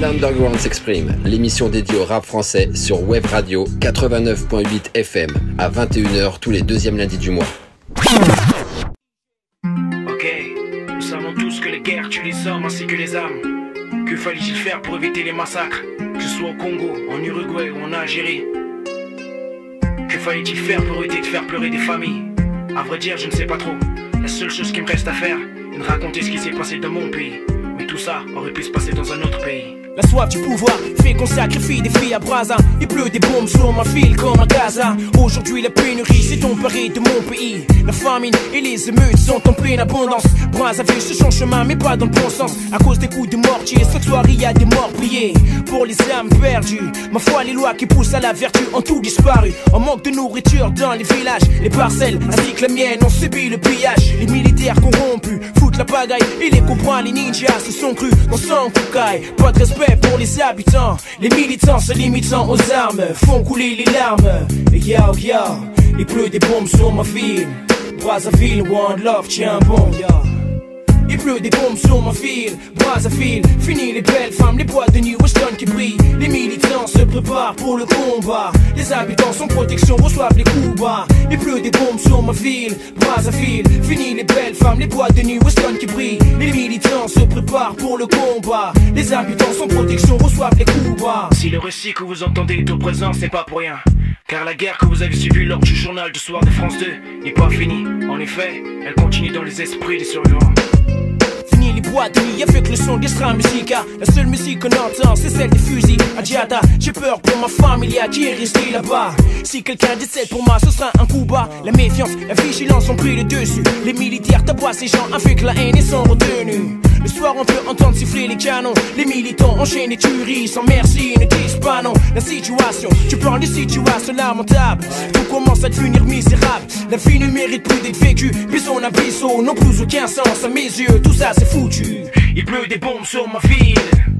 L'Underground s'exprime, l'émission dédiée au rap français sur Web Radio 89.8 FM à 21h tous les deuxièmes lundis du mois. Ok, nous savons tous que les guerres tuent les hommes ainsi que les âmes. Que fallait-il faire pour éviter les massacres, que ce soit au Congo, en Uruguay ou en Algérie? Que fallait-il faire pour éviter de faire pleurer des familles? À vrai dire, je ne sais pas trop. La seule chose qui me reste à faire est de raconter ce qui s'est passé dans mon pays. Mais tout ça aurait pu se passer dans un autre pays. La soif du pouvoir fait qu'on sacrifie des filles à Brazza. Il pleut des bombes sur ma file comme à Gaza. Aujourd'hui, la pénurie s'est emparée de mon pays. La famine et les émeutes sont en pleine abondance. Brazzaville se son chemin, mais pas dans le bon sens. À cause des coups de mortier, ce soir il y a des morts pliés. Pour les âmes perdues, ma foi, les lois qui poussent à la vertu ont tout disparu. En manque de nourriture dans les villages, les parcelles ainsi que la mienne ont subi le pillage. Les militaires corrompus foutent la pagaille et les comprends, les ninjas se sont crus dans son Kukai. Pas de respect pour les habitants. Les militants se limitant aux armes font couler les larmes. Et yo yo, il pleut des bombes sur ma ville. Brazzaville, one love, tiens bon, yo. Il pleut des bombes sur ma file, Brazzaville, fini les belles femmes, les boîtes de New Weston qui brillent. Les militants se préparent pour le combat. Les habitants sans protection reçoivent les coups bas. Il pleut des bombes sur ma ville, Brazzaville, fini les belles femmes, les boîtes de New Weston qui brillent. Les militants se préparent pour le combat. Les habitants sans protection reçoivent les coups bas. Si le récit que vous entendez est au présent, c'est pas pour rien. Car la guerre que vous avez suivie lors du journal du soir de France 2 n'est pas finie. En effet, elle continue dans les esprits des survivants. Les boîtes nuit avec le son d'Extra Musica. La seule musique qu'on entend, c'est celle des fusils. Adjata, j'ai peur pour ma famille qui est restée là-bas? Si quelqu'un décède pour moi, ce sera un coup bas. La méfiance, la vigilance ont pris le dessus. Les militaires taboient ces gens avec la haine et sont retenus. Soir, on peut entendre siffler les canons. Les militants enchaînent les tueries sans merci, ne disent pas non. La situation, tu parles de situation lamentable. Tout commence à devenir misérable. La vie ne mérite plus d'être vécue. Bison à bison, non plus aucun sens à mes yeux. Tout ça, c'est foutu. Il pleut des bombes sur ma ville.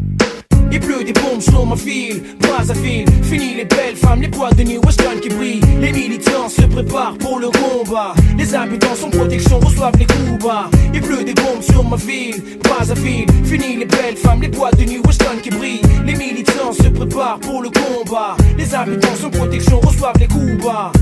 Il pleut des bombes sur ma file, Brazzaville, fini les belles femmes, les boîtes de New Western qui brillent. Les militants se préparent pour le combat. Les habitants sans protection reçoivent les coups bas. Il pleut des bombes sur ma ville, Brazzaville, fini les belles femmes, les boîtes de New Western qui brillent. Les militants se préparent pour le combat. Les habitants sans protection reçoivent les coups bas.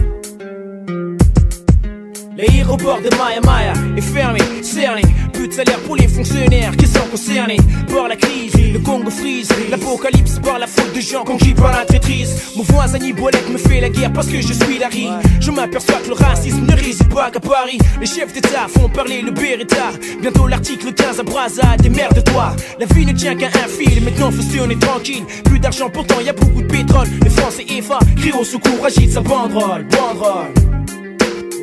L'aéroport de Maya Maya est fermé, cerné. Plus de salaire pour les fonctionnaires qui sont concernés par la crise. Le Congo frise, l'apocalypse par la faute de gens conquis par la traîtrise. Mon voisin Nibolette me fait la guerre parce que je suis Larry. Je m'aperçois que le racisme ne réside pas qu'à Paris. Les chefs d'État font parler le Beretta. Bientôt l'article 15 à Brazza, des mères toi. La vie ne tient qu'à un fil, maintenant tourner tranquille. Plus d'argent, pourtant y a beaucoup de pétrole. Les Français EFA crient au secours, agite sa banderole, banderole.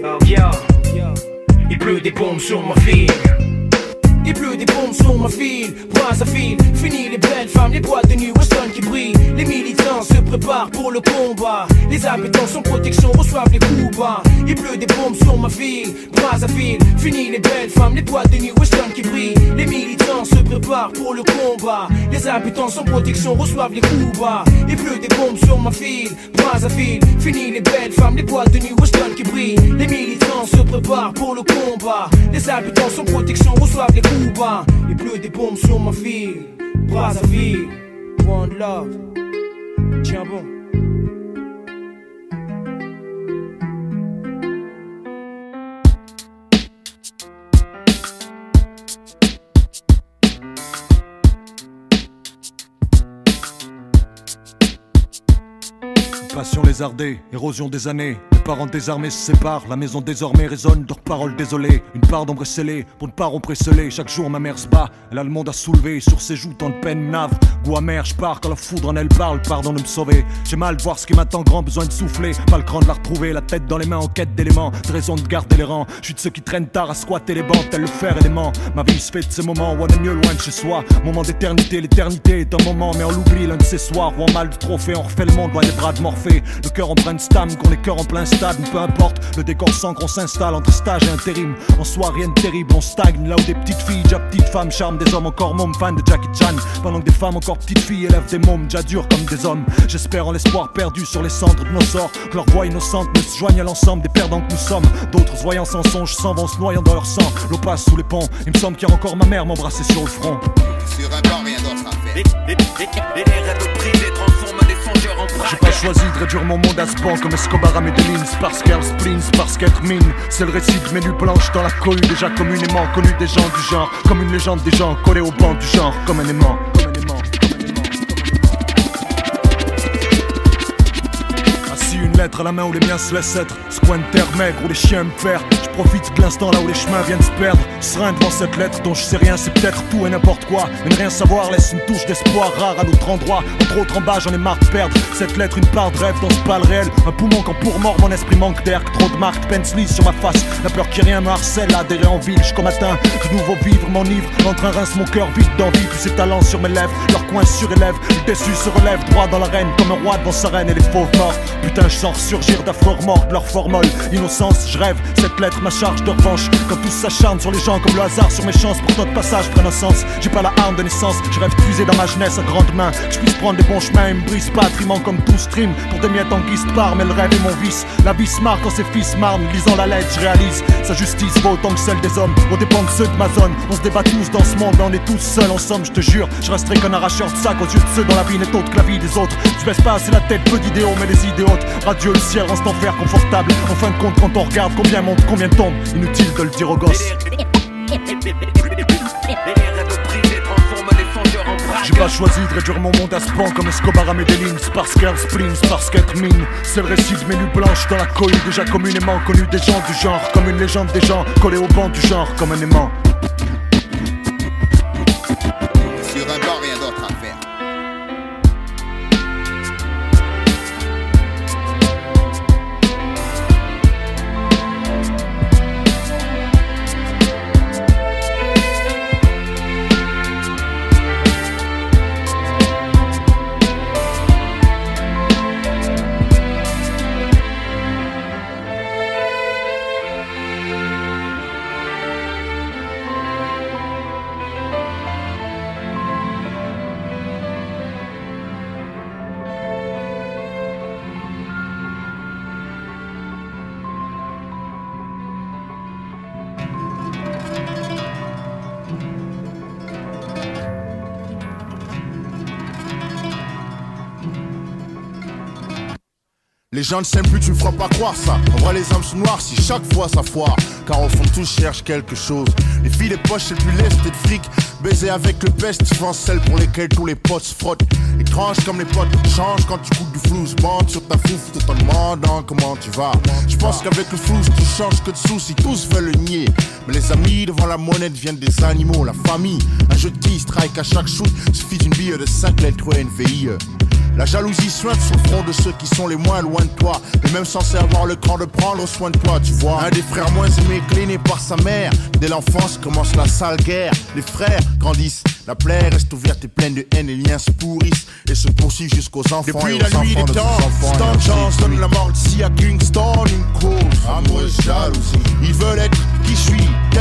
Oh. Il pleut des bombes sur ma fille. Il pleut des bombes sur ma file, Brazzaville, fini les belles femmes, les boîtes de New Weston qui brillent. Les militants se préparent pour le combat. Les habitants sans protection reçoivent les coups bas. Il pleut des bombes sur ma ville, Brazzaville, fini les belles femmes, les boîtes de New Weston qui brillent. Les militants se préparent pour le combat. Les habitants sans protection reçoivent les coups bas. Il pleut des bombes sur ma file, Brazzaville, fini les belles femmes, les boîtes de New Weston qui brillent. Les militants se préparent pour le combat. Les habitants sans protection reçoivent les coups bas. Il pleut des bombes sur ma ville, Brazzaville, one love. Tiens bon. Passion lézardée, érosion des années. Parents désarmés se séparent, la maison désormais résonne leurs paroles désolées. Une part d'ombre scellée pour ne pas rompre et sceller. Chaque jour ma mère se bat, elle a le monde à soulever. Sur ses joues tant de peine nave, goût amer, je pars quand la foudre en elle parle, pardon de me sauver. J'ai mal voir ce qui m'attend, grand besoin de souffler. Pas le cran de la retrouver, la tête dans les mains en quête d'éléments. De raison de garder les rangs, je suis de ceux qui traînent tard à squatter les bancs, tel le fer élément. Ma vie se fait de ces moments où on est mieux loin de chez soi. Moment d'éternité, l'éternité est un moment, mais on l'oublie l'un de ces soirs où en mal de trophée, on refait le monde loin des bras de Morphée. Le cœur en plein de stam, qu'on les cœurs en plein peu importe. Le décor sans qu'on s'installe entre stage et intérim. En soi, rien de terrible, on stagne. Là où des petites filles, déjà petites femmes, charment des hommes encore mômes, fans de Jackie Chan. Pendant que des femmes encore petites filles élèvent des mômes, déjà durs comme des hommes. J'espère en l'espoir perdu sur les cendres de nos sorts. Que leur voix innocente ne se joigne à l'ensemble des perdants que nous sommes. D'autres voyant sans songe s'en vont se noyant dans leur sang. L'eau passe sous les ponts. Il me semble qu'il y a encore ma mère m'embrasser sur le front. Sur un bord, rien d'autre à faire. J'ai pas choisi de réduire mon monde à ce banc comme Escobar à Medellin, parce qu'elle spleen, parce qu'être mine. C'est le récit de mes nuits blanches dans la cohue, déjà communément connu des gens du genre, comme une légende des gens collés au banc du genre, comme un aimant. Comme un aimant. À la main où les miens se laissent être, ce coin de terre maigre où les chiens me perdent. Je profite de l'instant là où les chemins viennent se perdre. Serein devant cette lettre dont je sais rien, c'est peut-être tout et n'importe quoi. Mais ne rien savoir laisse une touche d'espoir rare à notre endroit. Entre autres en bas, j'en ai marre de perdre. Cette lettre, une part de rêve dans ce pas le réel. Un poumon quand pour mort, mon esprit manque d'air. Trop de marques Pensly sur ma face. La peur qui rien me harcèle, adhérer en ville. Jusqu'au matin, du nouveau vivre m'enivre. Entre un rince, mon cœur vide d'envie. Puis ses talents sur mes lèvres, leur coin surélève. Le déçu se relève droit dans l'arène comme un roi devant sa reine et les fauves morts. Putain, je sens surgir d'affreux remords de leur formole. Innocence, je rêve. Cette lettre, ma charge de revanche. Quand tous s'acharnent sur les gens comme le hasard sur mes chances pour notre passage prenne un sens. J'ai pas la arme de naissance, je rêve puiser dans ma jeunesse à grandes mains. Je puisse prendre des bons chemins et me brise pas, trimant comme tout stream. Pour des miettes en guise de part, mais le rêve est mon vice. La vie se marre quand ses fils marnent, lisant la lettre, je réalise. Sa justice vaut autant que celle des hommes, au dépend de ceux de ma zone. On se débat tous dans ce monde, on est tous seuls en somme, je te jure. Je resterai qu'un arracheur de sac aux yeux de ceux dont la vie n'est autre que la vie des autres. Je baisse pas assez la tête, peu d'idéaux, mais les idées hautes. Radieux, le ciel reste enfer confortable. En fin de compte, quand on regarde combien monte, combien tombe, inutile de le dire aux gosses. J'ai pas choisi de réduire mon monde à ce pan comme Escobar à Medellin, qu'elle spleen, qu'être mine. C'est le récit de mes nuits blanches dans la cohue, déjà communément connu des gens du genre, comme une légende des gens, collé au banc du genre, comme un aimant. Gens ne s'aiment plus, tu me feras pas croire ça. En vrai, les hommes sont noirs si chaque fois ça foire. Car au fond, tous cherchent quelque chose. Les filles, les poches, c'est plus lest et de fric. Baiser avec le peste, souvent celles pour lesquelles tous les potes se frottent. Étrange comme les potes changent quand tu coupes du flou. Bande sur ta fouf tout en demandant comment tu vas. Je pense qu'avec le flou, tu changes que de soucis. Tous veulent le nier. Mais les amis devant la monnaie deviennent des animaux. La famille, un jeu de qui strike à chaque shoot. Suffit d'une bille de 5 lettres NVIE. La jalousie sointe sur le front de ceux qui sont les moins loin de toi. Mais même censés avoir le cran de prendre soin de toi, tu vois. Un des frères moins aimés, cléné par sa mère. Dès l'enfance commence la sale guerre. Les frères grandissent. La plaie reste ouverte et pleine de haine. Les liens se pourrissent et se poursuivent jusqu'aux enfants. Depuis et la aux nuit enfants des de temps, Stan Chance donne la mort ici à Kingston une cause. Amour et jalousie. Ils veulent être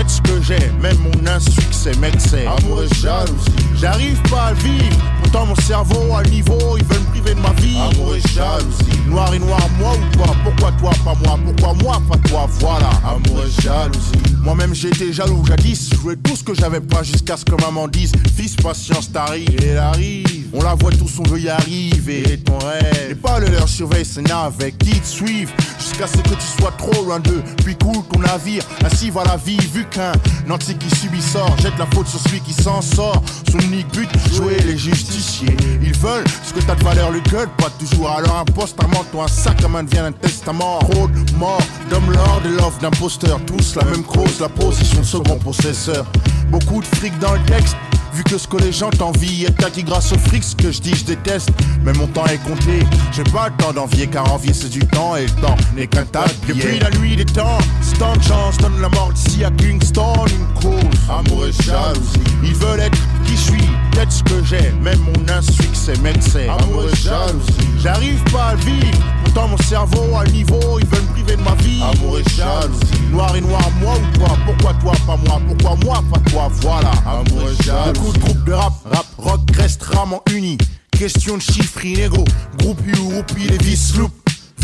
peut-être ce que j'ai, même mon insuccès m'excès. Amour et jalousie. J'arrive pas à le vivre, pourtant mon cerveau à niveau, ils veulent me priver de ma vie. Amour et jalousie. Noir et noir, moi ou toi, pourquoi toi, pas moi, pourquoi moi, pas toi, voilà. Amour et jalousie. Moi-même j'étais jaloux jadis, je jouais tout ce que j'avais pas jusqu'à ce que maman dise Fils patience t'arrive, et elle arrive On la voit tous, on veut y arriver Et ton rêve, et pas le leur surveille ses navets qui te suivent Jusqu'à ce que tu sois trop loin d'eux. Puis coule ton navire, ainsi va la vie. Vu qu'un nanti qui subit sort Jette la faute sur celui qui s'en sort. Son unique but, jouer les justiciers. Ils veulent ce que t'as de valeur le gueule Pas toujours, alors un poste, un manteau, un sac à main devient un testament. Trop de morts, d'hommes lords et l'offre d'imposteurs Tous la même cause, la position de second possesseur. Beaucoup de fric dans le texte Vu que ce que les gens t'envient est acquis grâce au fric, ce que je dis je déteste. Mais mon temps est compté, j'ai pas le temps d'envier car envier c'est du temps et le temps n'est qu'un tas de. Depuis la nuit des temps, Stan Chance donne la mort d'ici à Kingston une cause. Amour et jalousie. Ils veulent être qui je suis, peut-être ce que j'ai, même mon insuccès m'excès. Amour et jalousie. J'arrive pas à vivre, Pourtant mon cerveau à niveau, ils veulent me priver de ma vie. Amour et jalousie. Noir et noir, moi ou toi Pourquoi toi, pas moi Pourquoi moi, pas toi Voilà. Amour et jalousie. Beaucoup de groupes de rap, rap, rock restent rarement unis. Question de chiffres inégaux. Groupe U, groupie, les vis.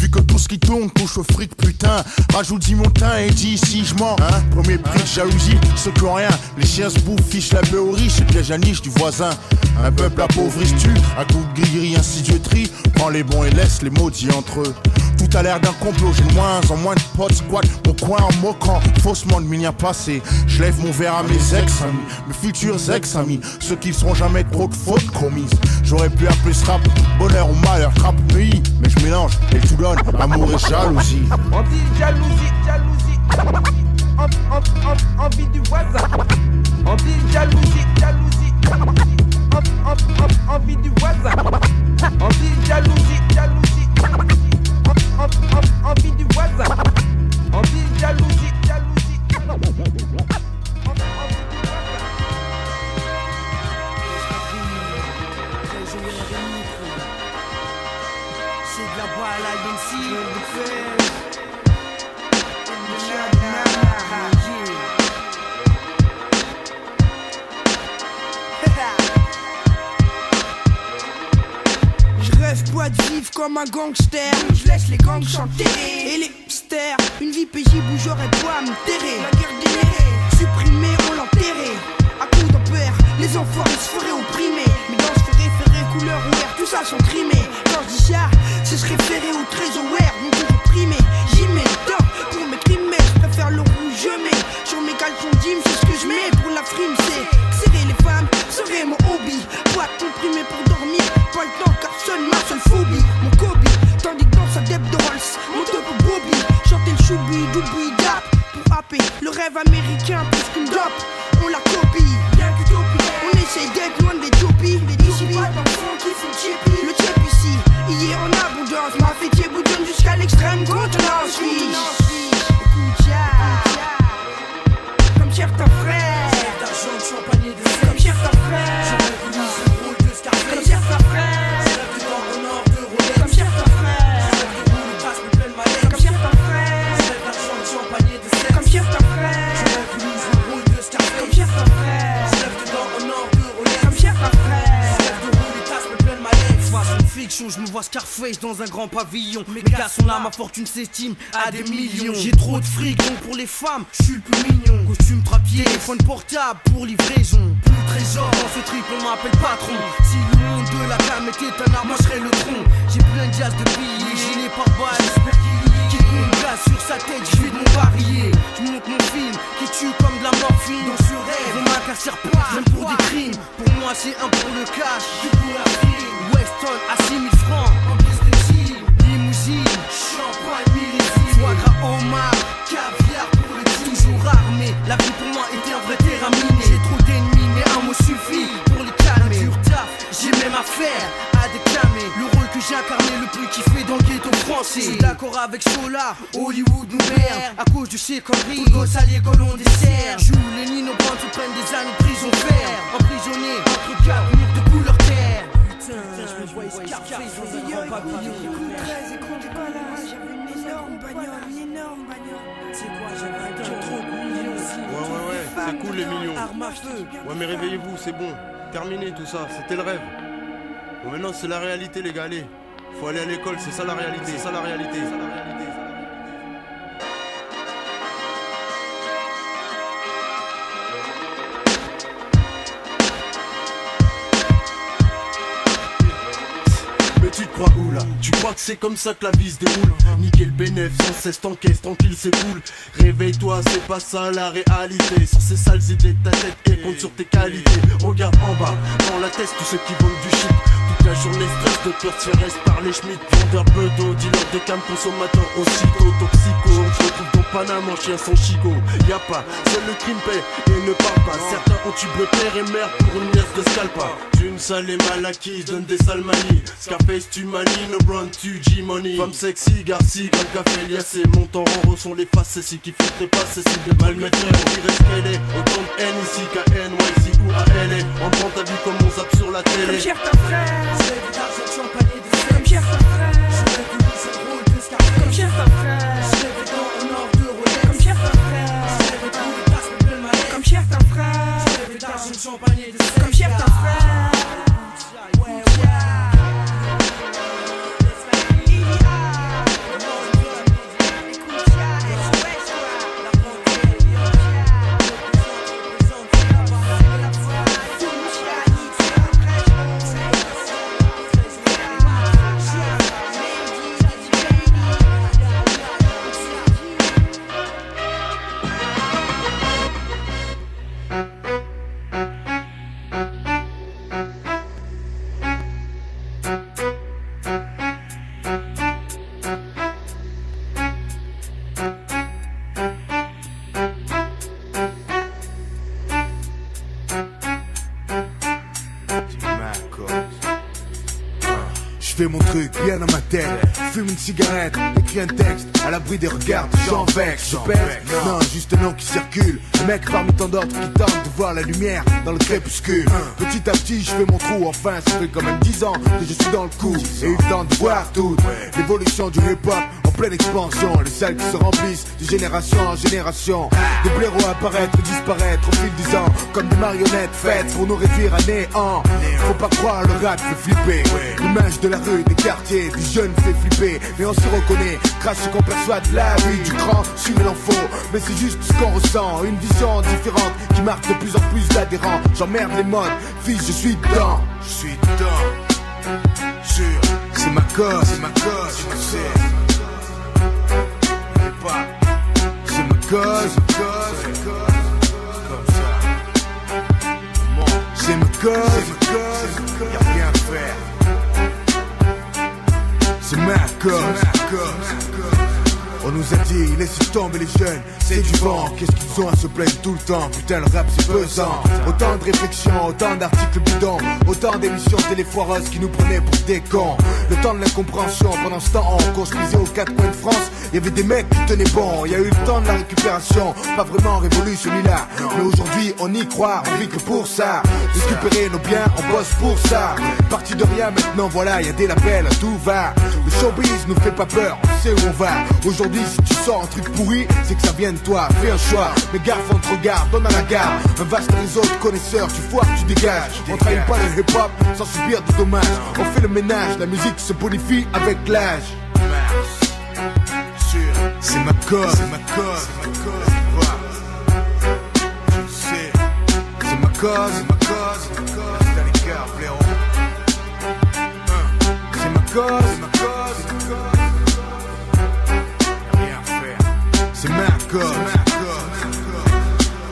Vu que tout ce qui tourne touche au fric, putain. Rajoute 10 montants et dis si je mens. Hein Premier prix de jalousie, qui ont rien. Les chiens se bouffent, fichent la paix aux riches et piège à niche du voisin. Un peuple appauvri-tu, à coup de grillerie insidioterie. Prends les bons et laisse les maudits entre eux. Tout a l'air d'un complot, j'ai moins en moins de potes squat Mon coin en moquant, faussement de mien passé Je lève mon verre à mes ex-amis, mes futurs ex-amis Ceux qui seront jamais trop de fautes commises. J'aurais pu appeler ce rap bonheur ou malheur, rap pays Mais je mélange et tout donne. Amour et jalousie. Dit jalousie, jalousie. Envie du voisin. On dit jalousie, jalousie. Envie du voisin. Jalousie, jalousie vivre comme un gangster. Je laisse les gangs chanter et les hipsters. Une vie paisible où j'aurais pas à me terrer. La guerre des supprimée, on l'enterrait. À coup d'empère, les enfants ils se feraient opprimer. Mais dans ce référé couleur ou tout ça sont trimés. Quand je dis ça, c'est se référer au trésor donc je primé. J'y le dans un grand pavillon. Mes gars sont là, ma fortune s'estime à des millions. J'ai trop de fric, donc pour les femmes, je suis le plus mignon. Costume trapier, téléphone portable pour livraison. Plus trésor, dans ce trip on m'appelle patron. Si le monde de la cam était un arme, moi je serais le tronc. J'ai plein de jazz de billets, gilet par balle. J'espère qu'il y une gaz sur sa tête, je vais de mon barillet. Je monte mon film qui tue comme de la morphine. Dans ce rêve, on m'incarcère pas, même pour des crimes. Pour moi, c'est un pour le cash, deux pour la. Weston à 6000 francs, Foie gras, homard, caviar pour le team. Toujours armé, la vie pour moi était un vrai terrain miné. J'ai trop d'ennemis, mais un mot suffit pour les calmer. Dur taf, j'ai même affaire à déclamer. Le rôle que j'ai incarné, le plus kiffé dans le ghetto français. Je suis d'accord avec Solar, Hollywood nous merde. À cause de ces conneries, tout gosse à l'école on dessert. Joue les Nino Brand se prennent des années de prison ferme. Emprisonné entre quatre murs de couleur terre. Putain, je me voyais grand énorme bagnole, une énorme bagnole. C'est quoi, un cœur trop millions. Ouais, ouais, ouais, c'est cool les millions. Arme à feu. Ouais, mais réveillez-vous, c'est bon. Terminé tout ça, c'était le rêve. Bon, maintenant c'est la réalité, les gars, allez. Faut aller à l'école, c'est ça la réalité, c'est ça la réalité. C'est ça la réalité. C'est comme ça que la vie se déroule. Niquer le bénéf, sans cesse t'encaisse, tranquille c'est cool. Réveille-toi, c'est pas ça la réalité. Sans ces sales idées de ta tête et compte sur tes qualités. Regarde en bas, dans la tête tous ceux qui vendent du shit. Toute la journée stress de peur se par les schmitt Vendeur bedeau, dealer de cam, consommateur aussitôt Toxico, je retrouve dans Panama, chien sans chico Y'a pas, seul le crime paie et ne parle pas. Certains ont tué père et mère pour une nièce de scalpa. D'une sale et mal acquise, donne des sales manies Scarface tu manies, no brand tu G-money. Femme sexy, garci, comme café liassé Montant en sont les faces, c'est si qui fait pas C'est si de malmettre, on reste qu'elle est Autant de N ici qu'à NYC ou à LA On prend ta vie comme on zappe sur la télé. Comme certains frères, comme certains frères. Comme chef un frère. Comme chef un frère. fais Cigarette, écris un texte, à l'abri des regards j'en vex. Je pèse, non, juste un nom qui circule. Mec parmi tant d'autres qui tentent de voir la lumière dans le crépuscule. Petit à petit, je fais mon trou, enfin, ça fait quand même 10 ans que je suis dans le coup. Et il tente de voir tout. L'évolution du hip-hop en pleine expansion. Les salles qui se remplissent de génération en génération. Des blaireaux apparaître, disparaître au fil des ans. Comme des marionnettes faites pour nous réduire à néant. Faut pas croire, le rap fait flipper. L'image de la rue, des quartiers, des jeunes fait flipper. Mais on se reconnaît, grâce à ce qu'on perçoit de la vie, du grand sur l'info. Mais c'est juste ce qu'on ressent, une vision différente qui marque de plus en plus d'adhérents. J'emmerde les modes, fils, je suis dedans. Je suis dedans. Sûr, c'est ma cause, c'est ma cause, je sais. pas. C'est ma cause, cause, comme ça. C'est ma cause, c'est ma cause, y'a rien à faire. C'est ma cause. On nous a dit, laissez tomber les jeunes, c'est du vent. Qu'est-ce qu'ils ont à se plaindre tout le temps? Putain, le rap c'est pesant. Autant de réflexions, autant d'articles bidons, autant d'émissions téléfoireuses qui nous prenaient pour des cons. Le temps de l'incompréhension, pendant ce temps, on construisait aux quatre coins de France. Il y avait des mecs qui tenaient bon. Il y a eu le temps de la récupération, pas vraiment révolu celui-là. Mais aujourd'hui, on y croit, on vit que pour ça. Récupérer nos biens, on bosse pour ça. Parti de rien, maintenant voilà, il y a des labels, tout va. Le showbiz nous fait pas peur, on sait où on va. Aujourd'hui, si tu sors un truc pourri, c'est que ça vient de toi. Fais un choix, mais gaffe, on te regarde, donne à la gare. Un vaste réseau de connaisseurs, tu foires, tu dégages. On trahit pas le hip-hop sans subir de dommages. On fait le ménage, la musique se bonifie avec l'âge. C'est ma cause, c'est ma cause, c'est ma cause. Tu sais, c'est ma cause, c'est ma cause, c'est ma cause. T'as les cœurs. C'est ma c'est ma cause, c'est ma cause. C'est ma cause, c'est ma cause.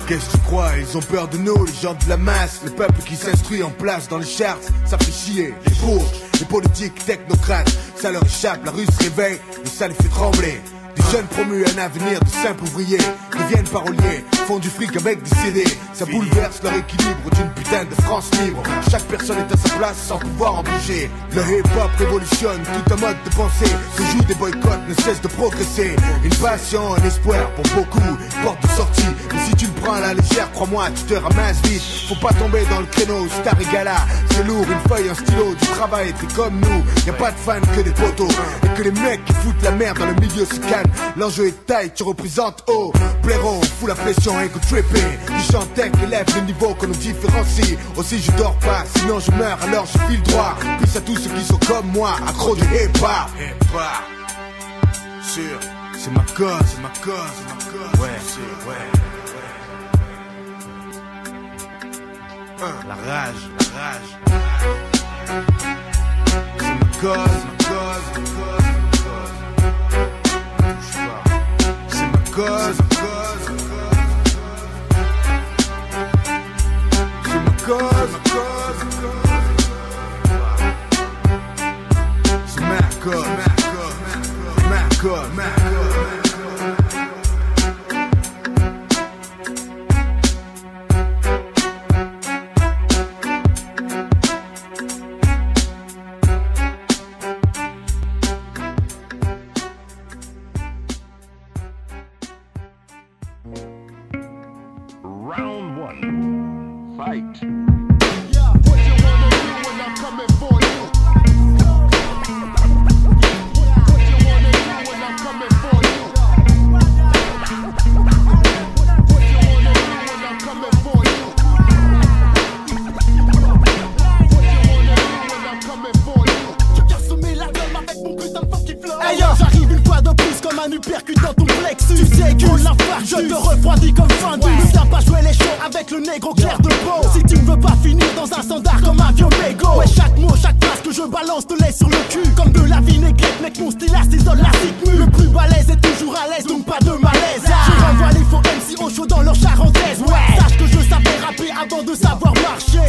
Qu'est-ce que tu crois? Ils ont peur de nous, les gens de la masse, le peuple qui s'instruit en place dans les charts, ça fait chier. Les bourges, les politiques, technocrates, ça leur échappe, la rue se réveille et ça les fait trembler. Jeunes promus un avenir de simples ouvriers deviennent paroliers, font du fric avec des CD. Ça bouleverse leur équilibre d'une putain de France libre. Chaque personne est à sa place sans pouvoir en bouger. Le hip-hop révolutionne tout un mode de pensée. Se joue des boycotts ne cesse de progresser. Une passion, un espoir pour beaucoup, porte de sortie. Mais si tu le prends à la légère, crois-moi, tu te ramasses vite. Faut pas tomber dans le créneau, star et gala. C'est lourd, une feuille, un stylo, du travail, t'es comme nous. Y a pas de fans que des poteaux. Et que les mecs qui foutent la merde dans le milieu se calment. L'enjeu est taille, tu représentes haut. Blaireau, fous la pression et que trippé. Du chantec élève le niveau qu'on nous différencie. Aussi je dors pas, sinon je meurs, alors je file droit. Plus à tous ceux qui sont comme moi, accro du hip-hop. Hip-hop. Sûr, c'est ma cause, c'est ma cause, c'est ma cause. Ouais, c'est, ouais. La rage, la rage. C'est ma cause, ma cause, c'est ma cause. Cause, c'est ma cause, c'est ma cause,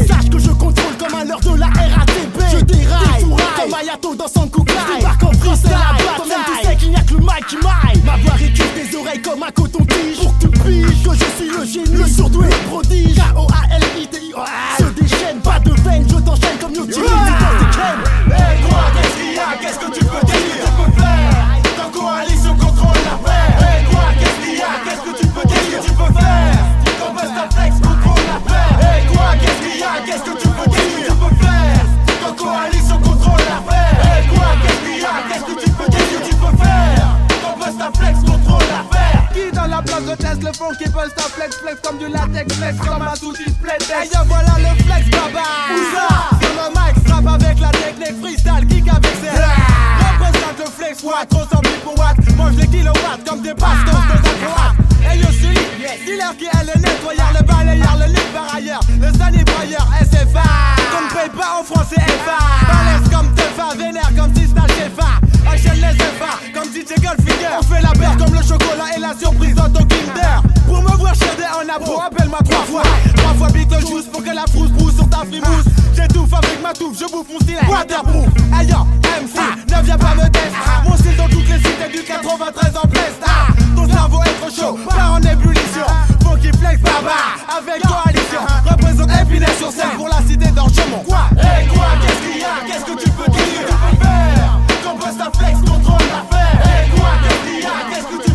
Sache que je contrôle comme à l'heure de la RATP Je déraille. Comme Ayato dans son coucaille Je débarque en freestyle. Toi-même tu sais qu'il n'y a que le mic qui maille. Ma voix récupère des oreilles comme un coton-tige. Pour que tu piges. Que je suis le génie. Le surdoué fond qui bust un flex flex comme du latex flex comme un sous display Hey yo voilà le flex baba. Où ça? Sur le mic strap avec la technique freestyle kick avec ses Représente le flex watt, trop pour watt. Mange les kilowatts comme des bastos de acrobates Hey yo Sully, dealer qui est le nettoyeur, le balayeur, le lit par ailleurs Le saniboyeur SFA Comme paye pas en français FA Balèze comme Tefa, vénère comme Sista Shefa Enchaîne les FA comme DJ Goldfinger. On fait la paire comme le chocolat et la surprise dans ton Kinder. Pour me voir chiader en abo, appelle-moi trois fois. Trois fois Beetlejuice pour que la frousse brousse sur ta frimousse J'étouffe avec ma touffe, je bouffe mon style. Waterproof. Yo, MC, ne viens pas me tester. Mon style dans toutes les cités du 93 en Plest Ah, Ton cerveau est trop chaud, part en ébullition. Faut qu'il flex baba. Avec coalition. Représente Épinay sur scène pour la cité d'Orchemont Quoi? Hey quoi? Qu'est-ce qu'il y a? Qu'est-ce que tu peux Qu'est-ce que tu peux faire? Bust flex contrôle l'affaire. Hey quoi? Qu'est-ce qu'il y a? Qu'est-ce que tu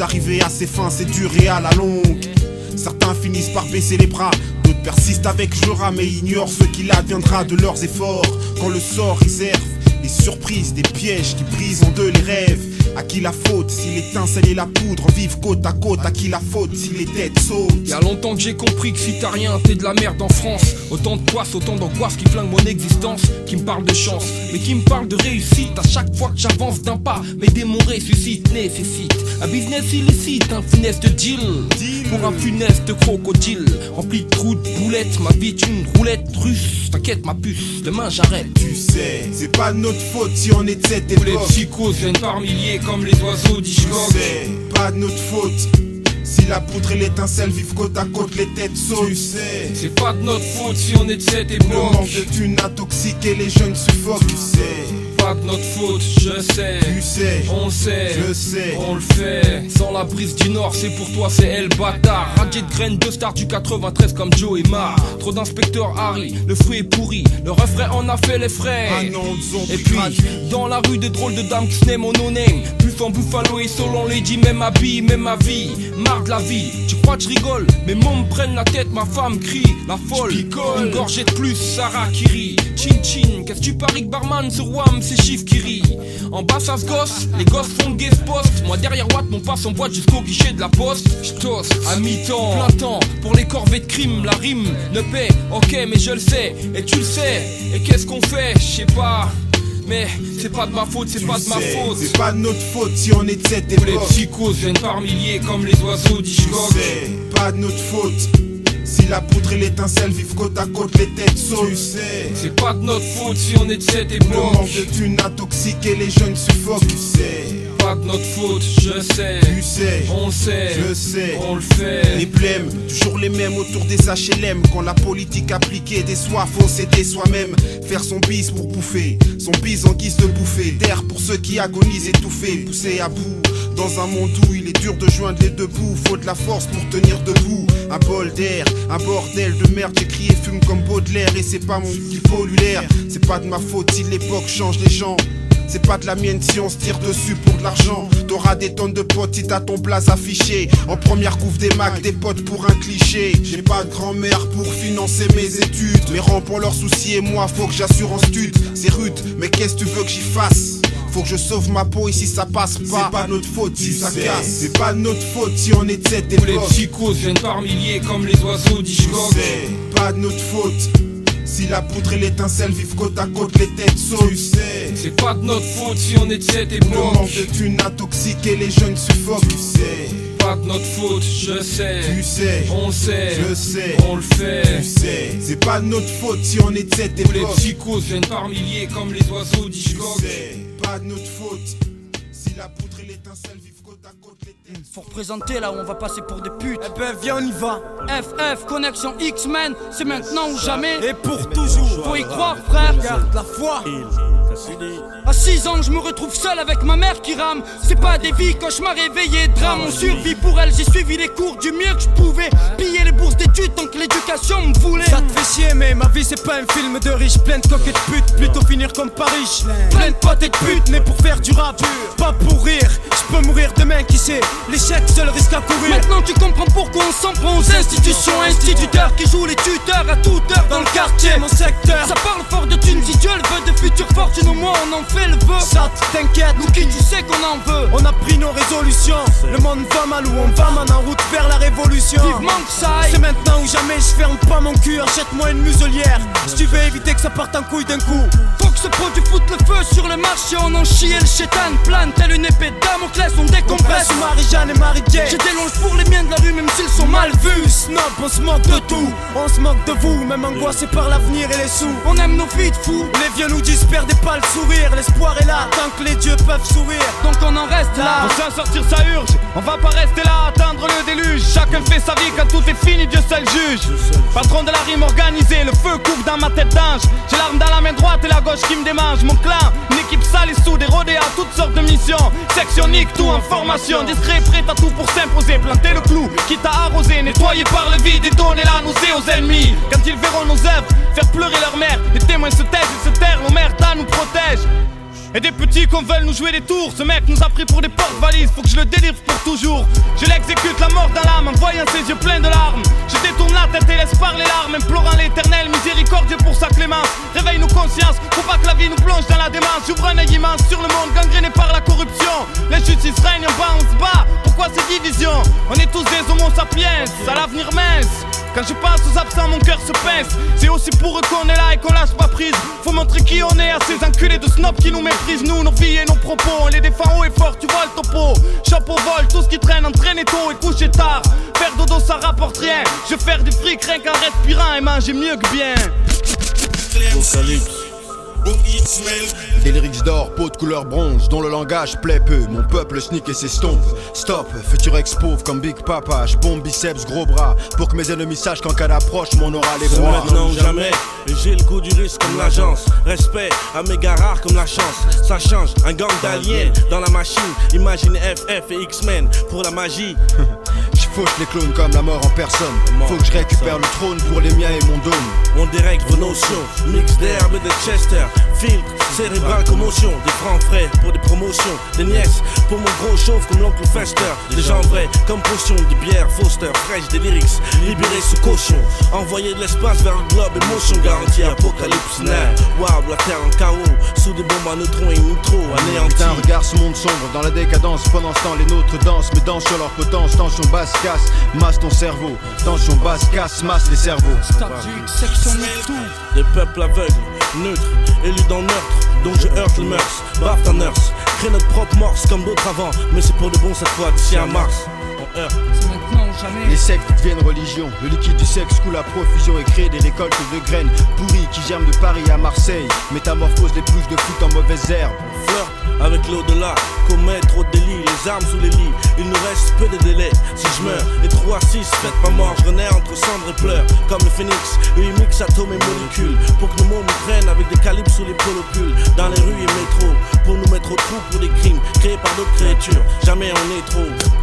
Atteindre un but, arriver à ses fins, c'est dur et à la longue. Certains finissent par baisser les bras, d'autres persistent avec jura, mais ignorent ce qu'il adviendra de leurs efforts. Quand le sort réserve des surprises, des pièges qui brisent en deux les rêves. À qui la faute si l'étincelle et la poudre vivent côte à côte? À qui la faute si les têtes sautent? Y a longtemps que j'ai compris que si t'as rien, t'es de la merde en France. Autant de poisses, autant d'angoisse qui flinguent mon existence, qui me parle de chance, mais qui me parle de réussite à chaque fois que j'avance d'un pas. Mes démons ressuscitent, nécessitent un business illicite, un funeste deal. Pour un funeste crocodile, rempli de trous de boulettes. Ma vie est une roulette russe. T'inquiète, ma puce, demain j'arrête. Tu sais, c'est pas de notre faute si on est de cette Tous les époque psychos viennent par milliers comme les oiseaux Tu d'Hitchcock. sais, pas de notre faute Si la poutre et l'étincelle vivent côte à côte, les têtes sautent. Tu sais, c'est pas de notre faute si on est de cette époque. Le manque de thunes intoxique et les jeunes suffoquent. Tu sais pas de notre faute, je sais. Tu sais, on sait, je sais, on le fait. Sans la brise du Nord, c'est pour toi, c'est El Bâtard. Radier de graines, de stars du 93 comme Joe et Mar. Trop d'inspecteurs Harry, le fruit est pourri. Le refrain en a fait les frais. Ah et puis, dans la rue, des drôles de dames qui se mon no-name. Buffon, Buffalo et selon les dit, même vie, même ma vie. Marre de la vie, tu crois que je rigole, mais moi me prennent la tête, ma femme crie. La folle, une gorgée de plus, Sarah qui rit. Chin chin, qu'est-ce que tu paries que barman sur WAM, c'est chiffres qui rit. En bas ça se gosse, les gosses font le guest post. Moi derrière Watt, mon passe en boîte jusqu'au guichet de la poste. J'tosse à mi-temps, plein temps, pour les corvées de crime, la rime ne paie. Ok, mais je le sais, et tu le sais. Et qu'est-ce qu'on fait? Je sais pas. Mais c'est pas de ma faute, c'est pas de ma faute. C'est pas de notre faute si on est de cette époque. Les psychos viennent par milliers comme les oiseaux d'Ishgog. C'est pas de notre faute. Si la poutre et l'étincelle vivent côte à côte, les têtes sautent. Tu sais, c'est pas de notre faute si on est de cette époque. Le manque de thunes intoxique et les jeunes suffoquent. Tu sais, pas de notre faute, je sais. Tu sais, on sait, je sais, on le fait. Les blèmes, toujours les mêmes autour des HLM. Quand la politique appliquée déçoit, faut s'aider soi-même. Faire son bis pour bouffer, son bis en guise de bouffée. D'air pour ceux qui agonisent étouffés, poussés à bout. Dans un monde où il est dur de joindre les deux bouts, faut de la force pour tenir debout. Un bol d'air, un bordel de merde, j'écris et fume comme Baudelaire. Et c'est pas mon qu'il pollue l'air, c'est pas de ma faute si l'époque change les gens. C'est pas de la mienne si on se tire dessus pour de l'argent. T'auras des tonnes de potes si t'as ton place affiché. En première couve des macs, des potes pour un cliché. J'ai pas de grand-mère pour financer mes études. Mes rangs pour leurs soucis et moi, faut que j'assure en stud. C'est rude, mais qu'est-ce que tu veux que j'y fasse? Faut que je sauve ma peau et si ça passe pas, c'est pas notre faute si ça casse. C'est pas notre faute si on est de cette époque. Les psychos viennent par milliers comme les oiseaux d'Ishgog. C'est pas de notre faute. Si la poutre et l'étincelle vivent côte à côte, les têtes sautent. Tu sais, c'est pas de notre faute si on est de cette époque. Le manque de thunes intoxique et les jeunes suffoquent. Tu sais, pas de notre faute, je sais. Tu sais, on sait, je sais, on le fait. Tu sais, c'est pas de notre faute si on est de cette époque. Les psychos viennent par milliers comme les oiseaux d'Ishgog. C'est pas de notre faute. Si la poutre et l'étincelle vivent côte à côte, les têtes Faut représenter là où on va passer pour des putes. Eh ben viens on y va. FF, connexion X-Men, c'est maintenant ou jamais. Et pour toujours. Faut y croire frère. Garde la foi. À 6 ans, je me retrouve seul avec ma mère qui rame. C'est pas des vies, cauchemar réveillé, drame. On survit pour elle, j'ai suivi les cours du mieux que je pouvais. Piller les bourses d'études tant que l'éducation me voulait. Ça te fait chier, mais ma vie c'est pas un film de riche, plein de coquettes de putes. Plutôt finir comme Paris, plein de potes et de putes, mais pour faire du rap, pas pour rire. Je peux mourir demain, qui sait. L'échec, seul risque à courir. Maintenant tu comprends pourquoi on s'en prend aux institutions, instituteurs qui jouent les tuteurs à toute heure dans le quartier, mon secteur. Ça parle fort de thunes, si Dieu le veut, de futures fortunes, au moins on en fait le vœu. Ça t'inquiète, nous qui tu sais qu'on en veut. On a pris nos résolutions. Le monde va mal où on va, man, en route vers la révolution. Vivement que ça aille. C'est maintenant ou jamais, je ferme pas mon cul, achète-moi une muselière. Si tu veux éviter que ça parte en couille d'un coup. Faut que ce produit foute le feu sur le marché, on en chie et le chétan plane, telle une épée Damoclès, on décompresse. Marie-Jeanne et Marie-Jane. J'ai des longes pour les miens de la rue, même s'ils sont mal vus. Snob, on se moque de tout. On se moque de vous, même angoissé par l'avenir et les sous. On aime nos vies de fous. Les vieux nous disent perdez pas le sourire, l'espoir est là tant que les dieux peuvent sourire. Donc on en reste là. Pour s'en sortir, ça urge. On va pas rester là, attendre le déluge. Chacun fait sa vie quand tout est fini, Dieu seul juge. Patron de la rime organisée, le feu couvre dans ma tête d'ange. J'ai l'arme dans la main droite et la gauche qui me démange. Mon clan, une équipe sale et soude, rodée à toutes sortes de missions. Sectionnique, tout en formation. Discret, prêt à tout pour s'imposer. Planter le clou, quitte à arroser. Nettoyer par le vide et donner la nausée aux ennemis. Quand ils verront nos œuvres, faire pleurer leur mère. Les témoins se taisent et se terrent, nos mères nous protège. Et des petits qu'on veulent nous jouer des tours. Ce mec nous a pris pour des porte-valises Faut que je le délivre pour toujours. Je l'exécute la mort dans l'âme En voyant ses yeux pleins de larmes. Je détourne la tête et laisse parler larmes Implorant l'éternel miséricordieux pour sa clémence. Réveille nos consciences Faut pas que la vie nous plonge dans la démence. J'ouvre un œil immense sur le monde Gangréné par la corruption. L'injustice règne en bas on se bat. Pourquoi ces divisions? On est tous des homo sapiens À l'avenir mince quand je pense aux absents, mon cœur se pince. C'est aussi pour eux qu'on est là et qu'on lâche pas prise. Faut montrer qui on est à ces enculés de snobs qui nous méprisent. Nous, nos vies et nos propos, on les défend haut et fort, tu vois le topo. Chapeau vol, tout ce qui traîne, entraîner tôt et coucher tard. Faire dodo, ça rapporte rien. Je vais faire du fric rien qu'en respirant et manger mieux que bien. Des lyrics d'or, peau de couleur bronze, dont le langage plaît peu. Mon peuple sneak et s'estompe. Stop, futur expose comme Big Papa. J'bombe biceps, gros bras. Pour que mes ennemis sachent qu'en cas d'approche, mon aura les bras. maintenant ou jamais. J'ai le goût du risque comme l'agence. Respect à mes gars rares comme la chance. Ça change, un gang d'aliens dans la machine. Imagine FF et X-Men pour la magie. Les clones comme la mort en personne. Faut que je récupère le trône pour les miens et mon dôme. On dérègle vos notions. Mix d'herbe et de Chester. Filtre, cérébral, commotion. Des francs frais pour des promotions. Des nièces pour mon gros chauve comme l'oncle Fester. Des gens vrais comme potion. Des bières Foster, fraîches, des lyrics. Libérés sous caution. Envoyer de l'espace vers le globe. Émotion garantie. Apocalypse now. Wow, la terre en chaos. Sous des bombes à neutrons et nitro. Anéanti. Putain, regarde ce monde sombre dans la décadence. Pendant ce temps, les nôtres dansent, mais dansent sur leur potence. Tension basse, masse ton cerveau. Tension basse, casse, masse les cerveaux. Des peuples aveugles, neutres, élus dans meurtre, dont je heurte le mœurs. Baffe ta nurse, crée notre propre morse comme d'autres avant, mais c'est pour de bon cette fois d'ici à mars. On heurte. Les sectes deviennent religion. Le liquide du sexe coule à profusion et crée des récoltes de graines pourries qui germent de Paris à Marseille. Métamorphose les pelouses de foot en mauvaises herbes. Flirt avec l'au-delà, commet trop de délits, les armes sous les lits. Il nous reste peu de délai. Si je meurs, et 3 à 6, faites pas mort, je renais entre cendres et pleurs. Comme le phénix, eux ils mixent atomes et molécules. Pour que nos mots nous prennent avec des calibres sous les polopules. Dans les rues et métros, pour nous mettre au trou pour des crimes créés par d'autres créatures. Jamais on est trop.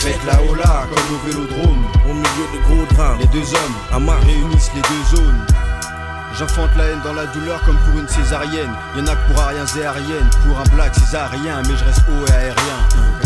Faites la hola comme au vélodrome. Au milieu de gros drames. Les deux hommes à marche. réunissent les deux zones. J'enfante la haine dans la douleur comme pour une césarienne. Y'en a que pour ariens et ariennes, pour un black césarien, mais je reste haut et aérien.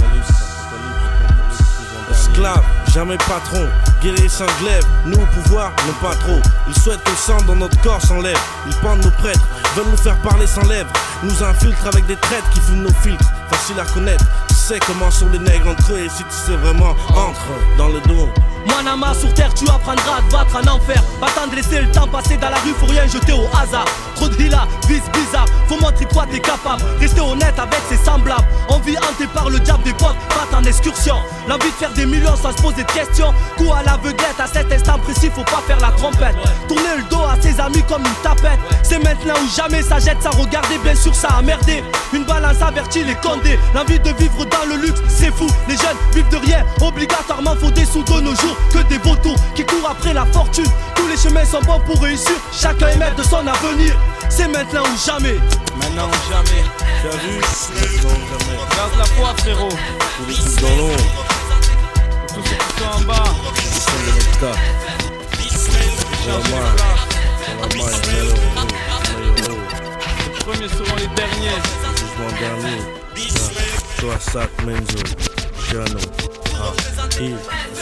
Esclave, jamais patron. Guerrier sans glaive, nous au pouvoir, non pas trop. Ils souhaitent que le sang dans notre corps s'enlève. Ils pendent nos prêtres, veulent nous faire parler sans lèvres. Nous infiltrent avec des traites qui fument nos filtres. Facile à reconnaître, tu sais comment sont les nègres entre eux. Et si tu sais vraiment, entre dans le dos. Moi Nama sur terre tu apprendras à te battre en enfer. Pas t'en de laisser le temps passer dans la rue faut rien jeter au hasard. Trop de hila, vis bizarre. Faut montrer quoi t'es capable. Rester honnête avec ses semblables. Envie hanté par le diable des potes Pas en excursion. L'envie de faire des millions sans se poser de questions. Coup à l'aveuglette à cet instant précis faut pas faire la trompette. Tourner le dos à ses amis comme une tapette. C'est maintenant ou jamais ça jette ça regarder bien sûr ça a merdé. Une balance avertit les condés. L'envie de vivre dans le luxe c'est fou. Les jeunes vivent de rien. Obligatoirement faut des sous de nos jours que des vautours qui courent après la fortune. Tous les chemins sont bons pour réussir, chacun est maître de son avenir. C'est maintenant ou jamais. Maintenant ou jamais. T'as vu Maintenant ou jamais. Garde la foi, frérot. Tous les trucs dans l'ombre. Tous ceux qui sont en bas. A un euro. Les premiers seront les derniers. Jugement dernier. Toi, Sac, Menzo, Jano, Ah,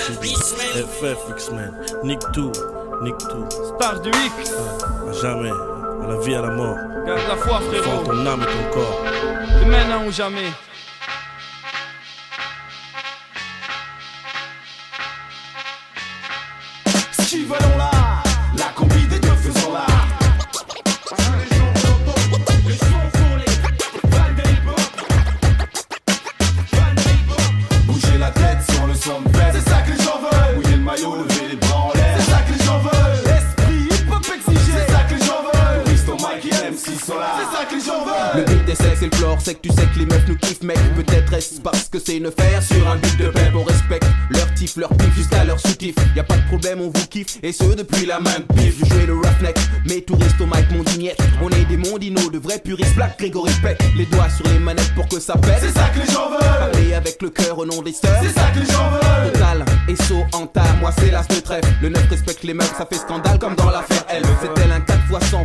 FF, X-Men, Nick 2, Nick 2. Star du X. À jamais, à la vie, à la mort. Garde la foi, frérot. Défends ton âme et ton corps. C'est maintenant ou jamais. Steve allons là, la sec, c'est le floor, c'est que tu sais que les meufs nous kiffent, mec. Peut-être est-ce parce que c'est une affaire sur un but de paix. On respecte leur tif, leur pif, jusqu'à leur sous-kiff. Y a pas de problème, on vous kiffe, et ce depuis la main de pif. Je jouais le roughneck, mes touristes au mic, mon dignette. On est des mondinos, de vrais puristes, black, Grégory Peck. Les doigts sur les manettes pour que ça pète. C'est ça que les gens veulent. Parler avec le cœur au nom des sœurs. C'est ça que les gens veulent. Total, et saut en tas, moi c'est l'as de trèfle. Le neuf respecte les meufs, ça fait scandale comme dans l'affaire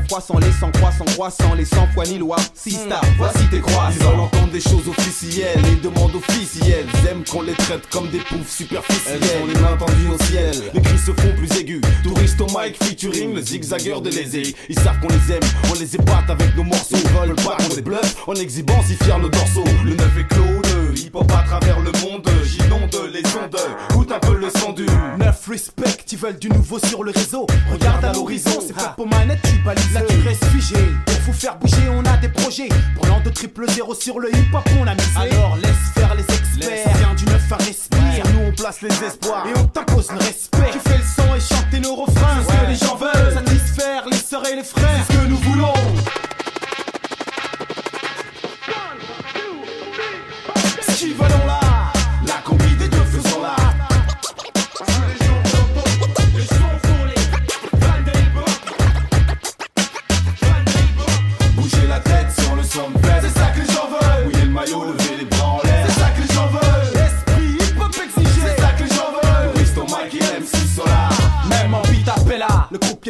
4 fois 100 fois sans les 100 croissants croissants, les 100 fois ni loi. 6 stars, voici tes croissants. Ils entendre des choses officielles et demandent officielles. Ils aiment qu'on les traite comme des poufs superficielles. Elles ont les mains tendues au ciel, les cris se font plus aigus. Touriste au mic featuring le zigzagueur de l'Aisé. Ils savent qu'on les aime, on les épate avec nos morceaux. Ils veulent pas qu'on les bluffe en exhibant si fiers nos dorsaux. Le neuf est clos, le hip hop à travers le monde. J'inonde les ondes, goûte un peu le son du Neuf respect, ils veulent du nouveau sur le réseau. Regarde à l'horizon, c'est pas pour manette, tu balises. Là tu restes figé. Pour vous faire bouger, on a des projets. Prenant de triple zéro sur le hip hop, on a misé. Alors laisse faire les experts. Viens du neuf à respire. Nous on place les espoirs Et on t'impose le respect. Tu fais le son et chanter nos refrains. C'est ce que les gens veulent. Satisfaire les sœurs et les frères. C'est ce que nous voulons.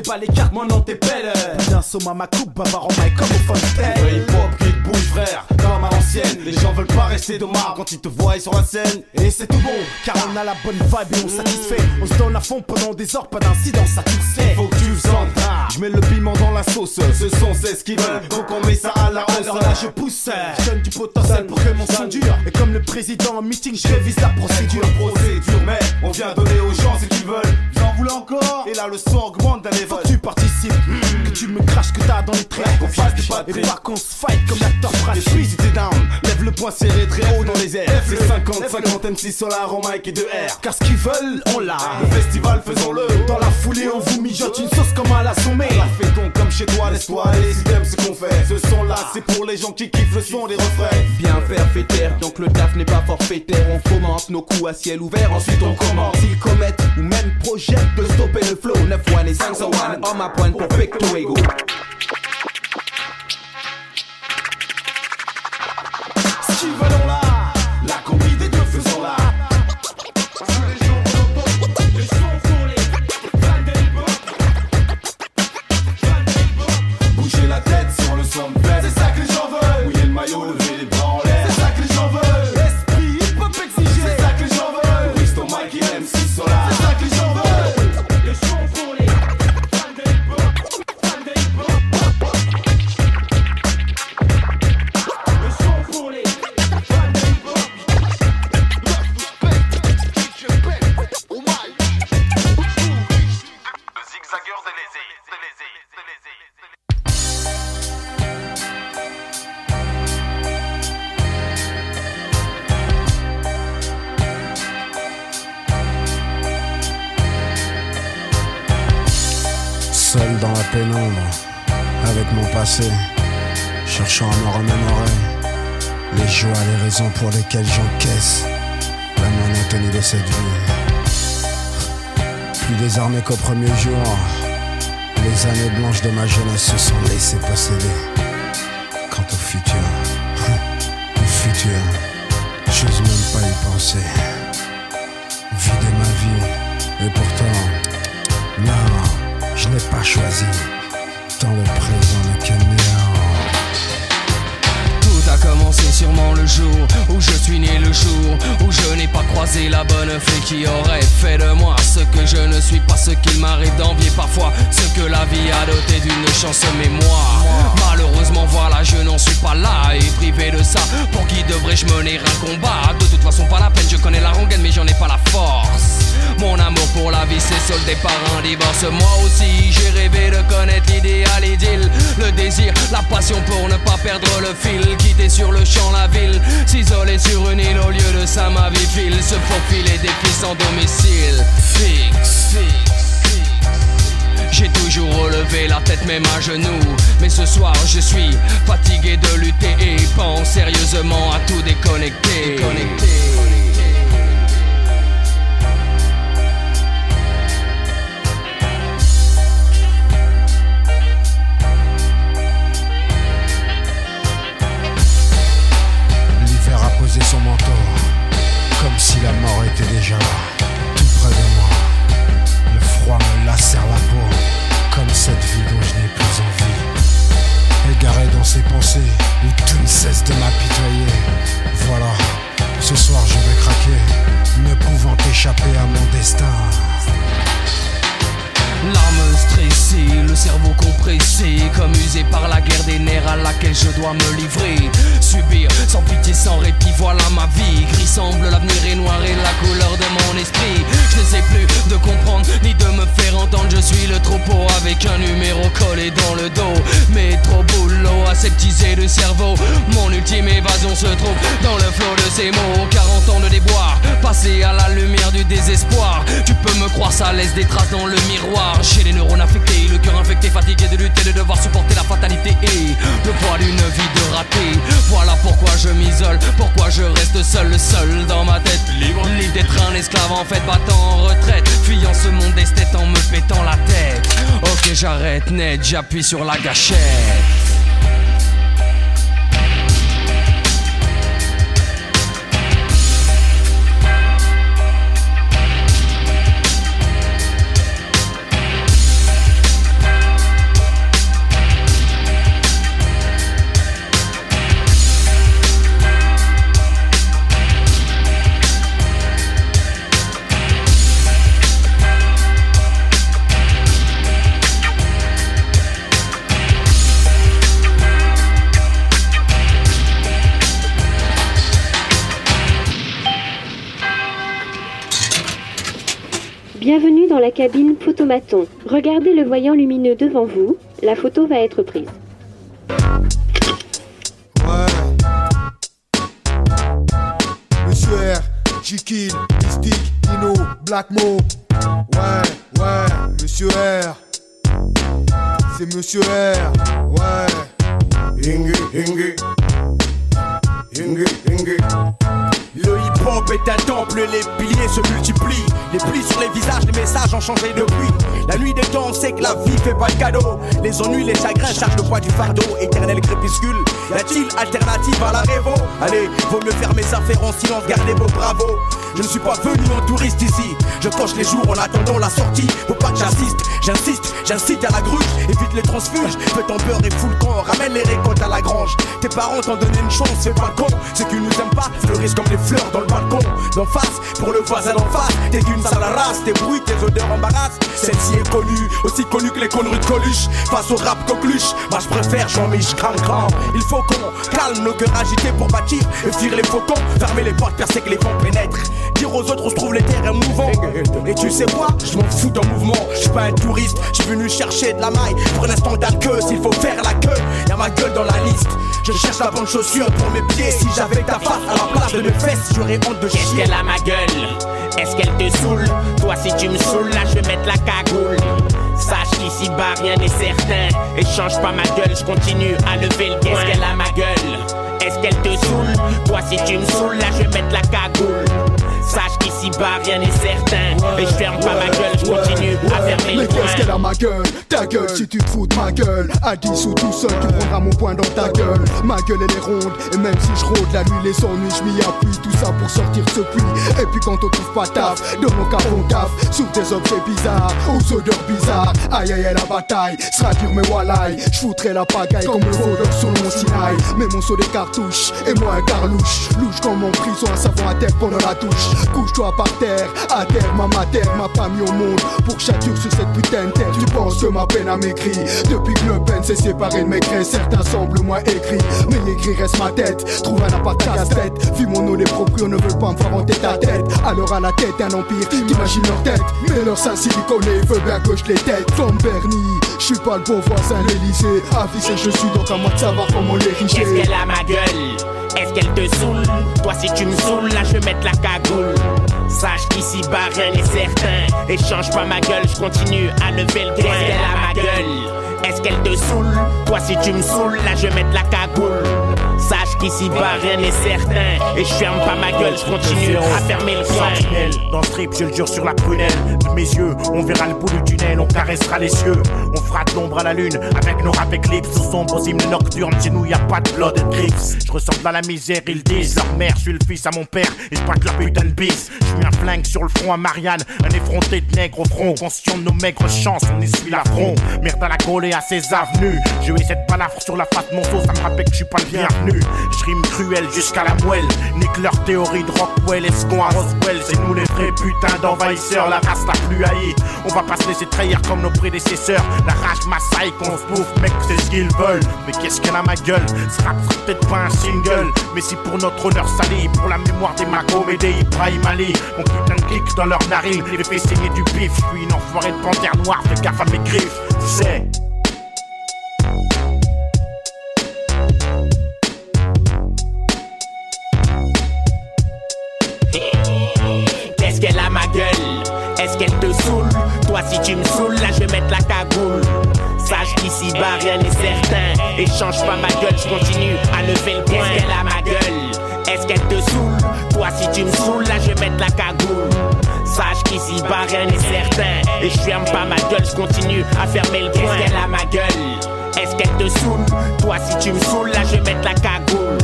Pas les cartes, moi non t'es belle. Somme à ma coupe, bavard en maille comme au fontaine. hip hop frère, comme à l'ancienne. Les gens veulent pas rester de marre quand ils te voient sur la scène. Et c'est tout bon, car on a la bonne vibe et on satisfait. On se donne à fond pendant des heures, pas d'incident, ça tout sait. Faut que tu sentes, je mets le piment dans la sauce. Ce son c'est ce qu'ils veulent, donc on met ça à la hausse. Alors là je pousse, je donne du potentiel pour que mon son dure. Et comme le président en meeting, je révise la procédure. procédure, mais on vient donner aux gens ce qu'ils veulent. Vous en voulez encore? Et là le son augmente d'un Faut que tu participes, que tu me craches que t'as dans les traits. Qu'on fasse des Et pas qu'on se fight comme l'acteur Si t'es down, lève le poing serré très haut dans les airs. C'est 50, 50 MC sur la Romaïque et de R. Car ce qu'ils veulent, on l'a. Le festival, faisons-le. Dans la foulée, on vous mijote une sauce comme à la sommée. La fait-on comme chez toi, laisse-toi aller si t'aimes ce qu'on fait. Ce son là, c'est pour les gens qui kiffent le son des refrains. Bien faire fait taire, donc le taf n'est pas forfaitaire. On fomente nos coups à ciel ouvert, ensuite on commence. S'ils commettent ou même projettent de stopper le flow. 9 1 et 5 1, homme à pointe pour Pecto Ego. Ce qu'ils avec mon passé, cherchant à me remémorer les joies, les raisons pour lesquelles j'encaisse la monotonie de cette vie. Plus désarmé qu'au premier jour, les années blanches de ma jeunesse se sont laissées posséder. Quant au futur, le futur, j'ose même pas y penser. Vider ma vie, et pourtant, non, je n'ai pas choisi. Sûrement le jour où je suis né, le jour où je n'ai pas croisé la bonne fée qui aurait fait de moi ce que je ne suis pas, ce qu'il m'arrive d'envier parfois, ce que la vie a doté d'une chance, mais moi, malheureusement, voilà, je n'en suis pas là et privé de ça. Pour qui devrais-je mener un combat? De toute façon, pas la peine, je connais la rengaine, mais j'en ai pas la force. Mon amour pour la vie s'est soldé par un divorce. Moi aussi, j'ai rêvé de connaître l'idéal idylle. Le désir, la passion pour ne pas perdre le fil. Quitter sur le champ la ville, s'isoler sur une île au lieu de ça, ma vie file. Se faufiler des pistes sans domicile. Fixe, fixe. J'ai toujours relevé la tête même à genoux Mais ce soir je suis fatigué de lutter Et pense sérieusement à tout déconnecter était déjà là, tout près de moi. Le froid me lacère la peau, comme cette vie dont je n'ai plus envie. Égaré dans ses pensées, où tout ne cesse de m'apitoyer. Voilà, ce soir je vais craquer, ne pouvant échapper à mon destin. L'âme stressée, le cerveau compressé Comme usé par la guerre des nerfs à laquelle je dois me livrer Sans pitié, sans répit, voilà ma vie. Gris semble, l'avenir est noir et la couleur de mon esprit. Je ne sais plus de comprendre ni de me faire entendre. Je suis le troupeau avec un numéro collé dans le dos. Mais trop boulot, aseptisé le cerveau. Mon ultime évasion se trouve dans le flot de ces mots. 40 ans de déboire, passé à la lumière du désespoir. Tu peux me croire, ça laisse des traces dans le miroir. J'ai les neurones affectés, le cœur infecté, fatigué de lutter, de devoir supporter la fatalité Et le poids d'une vie de raté Voilà pourquoi je m'isole, pourquoi je reste seul, le seul dans ma tête. Libre, libre d'être un esclave en fait, battant en retraite Fuyant ce monde d'esthète en me pétant la tête. Ok j'arrête net, j'appuie sur la gâchette Bienvenue dans la cabine photomaton. Regardez le voyant lumineux devant vous. La photo va être prise. Monsieur R, Jikil, Mystique, Dino, Blackmo. Ouais, ouais, Monsieur R. C'est Monsieur R. Ouais. Ingi, Ingi. Ingi, Ingi. Le hip-hop est un temple, les piliers se multiplient. Les plis sur les visages, les messages ont changé depuis. La nuit des temps, on sait que la vie fait pas de cadeau. Les ennuis, les chagrins chargent le poids du fardeau. Éternel crépuscule, y a-t-il alternative à la révo? Allez, vaut mieux faire mes affaires en silence, gardez vos bravos. Je ne suis pas venu en touriste ici. Je coche les jours en attendant la sortie. Faut pas que j'assiste, j'insiste, j'incite à la gruge. Évite les transfuges, fais ton beurre et fous le camp. Ramène les récoltes à la grange. Tes parents t'ont donné une chance, c'est pas con. Ceux qui nous aiment pas fleurissent comme les fleurs dans le D'en face, pour le voisin d'en face, t'es d'une sale race. Tes bruits, tes odeurs embarrassent. Celle-ci est connue, aussi connue que les conneries de Coluche. Face au rap coqueluche, moi je préfère Jean-Mich grand grand. Il faut qu'on calme nos cœurs agités pour bâtir et fuir les faucons. Fermer les portes, percer que les vents pénètrent. Dire aux autres où se trouvent les terrains mouvants. Et tu sais quoi, je m'en fous d'un mouvement. Je suis pas un touriste, je suis venu chercher de la maille. Pour un instant s'il faut faire la queue, y a ma gueule dans la liste. Je cherche la bonne chaussure pour mes pieds. Si j'avais ta face à la place de mes fesses, j'aurais honte de. Qu'est-ce qu'elle a ma gueule? Est-ce qu'elle te saoule? Toi si tu me saoules, là je vais mettre la cagoule. Sache qu'ici bas rien n'est certain. Et change pas ma gueule, je continue à lever le Qu'est-ce qu'elle a ma gueule? Est-ce qu'elle te saoule Toi si tu me saoules, là je vais mettre la cagoule. Sache qu'ici bas rien n'est certain. Et je ferme pas ma gueule, je continue à fermer le Mais qu'est-ce qu'elle a ma gueule Ta gueule si tu te fous de ma gueule À 10 ou tout seul tu prendras mon poing dans ta gueule. Ma gueule elle est ronde Et même si je rôde la nuit les ennuis je m'y appuie. Tout ça pour sortir de ce puits. Et puis quand on trouve pas taf Dans mon cap on taf. Sous des objets bizarres Aux odeurs bizarres. Aïe aïe aïe la bataille Sera dur mais walaï Je foutrai la pagaille comme le voleur sur mon Sinaï. Mais mon saut des Et moi un carlouche. Louche comme mon prison Un savon à terre pendant la douche Couche-toi par terre À terre ma terre m'a pas mis au monde. Pour châture sur cette putain de terre Tu penses que ma peine a m'écrit Depuis que le peine s'est séparé de mes grains Certains semblent moins écrits Mais écrit reste ma tête Trouve un appart à casse-tête. Vu mon nom les proprios ne veulent pas me faire hanter ta tête. Alors à la tête un empire T'imagines leur tête. Mais leur sein siliconé veut bien que je les tête. Comme Bernie Je suis pas le bon voisin de l'Elysée Affiché je suis donc à moi de savoir comment les richer. Qu'est-ce qu'elle a ma gueule? Est-ce qu'elle te saoule? Toi si tu me saoules, là je vais mettre la cagoule. Sache qu'ici bas rien n'est certain. Et change pas ma gueule, je continue à lever le Qu'est-ce qu'elle a ma gueule? Est-ce qu'elle te saoule? Toi si tu me saoules, là je vais mettre la cagoule. Sache qu'ici bas rien n'est certain. Et je ferme pas ma gueule, je continue à fermer le. Sentinelle, dans le strip, je le jure sur la prunelle de mes yeux. On verra le bout du tunnel, on caressera les cieux. On fera de l'ombre à la lune avec nos rap éclipses. Aux sombres hymnes nocturnes, chez nous y a pas de blood and grips. Je ressemble à la misère, ils disent leur mère, je suis le fils à mon père. Et je braque leur putain de bise. Je mets un flingue sur le front à Marianne, un effronté de nègre au front. Conscient de nos maigres chances, on essuie l'affront. Merde à la coller à ses avenues. Je vais cette balafre sur la face de mon dos, ça me rappelle que je suis pas le bienvenu. Je rime cruel jusqu'à la moelle. Nique leur théorie de Rockwell, escon à Roswell. C'est nous les vrais putains d'envahisseurs, la race la plus haïe. On va pas se laisser trahir comme nos prédécesseurs. La rage massaille qu'on se bouffe, mec, c'est ce qu'ils veulent. Mais qu'est-ce qu'elle a ma gueule? Ce rap sera peut-être pas un single. Mais si pour notre honneur sali, pour la mémoire des Macom et des Ibrahim Ali, mon putain de clic dans leur narine, les fait saigner du pif. Je suis une enfoirée de panthère noire, fais gaffe à mes griffes, tu. Est-ce qu'elle te saoule Toi si tu me saoules, là je vais mettre la cagoule. Sache qu'ici bas rien n'est certain. Et change pas ma gueule, je continue à lever le point. Qu'est-ce qu'elle a ma gueule? Est-ce qu'elle te saoule? Toi si tu me saoules, là je vais mettre la cagoule. Sache qu'ici bas rien n'est certain. Et je ferme pas ma gueule, je continue à fermer le point. Qu'est-ce qu'elle a ma gueule? Est-ce qu'elle te saoule? Toi si tu me saoules, là je vais mettre la cagoule.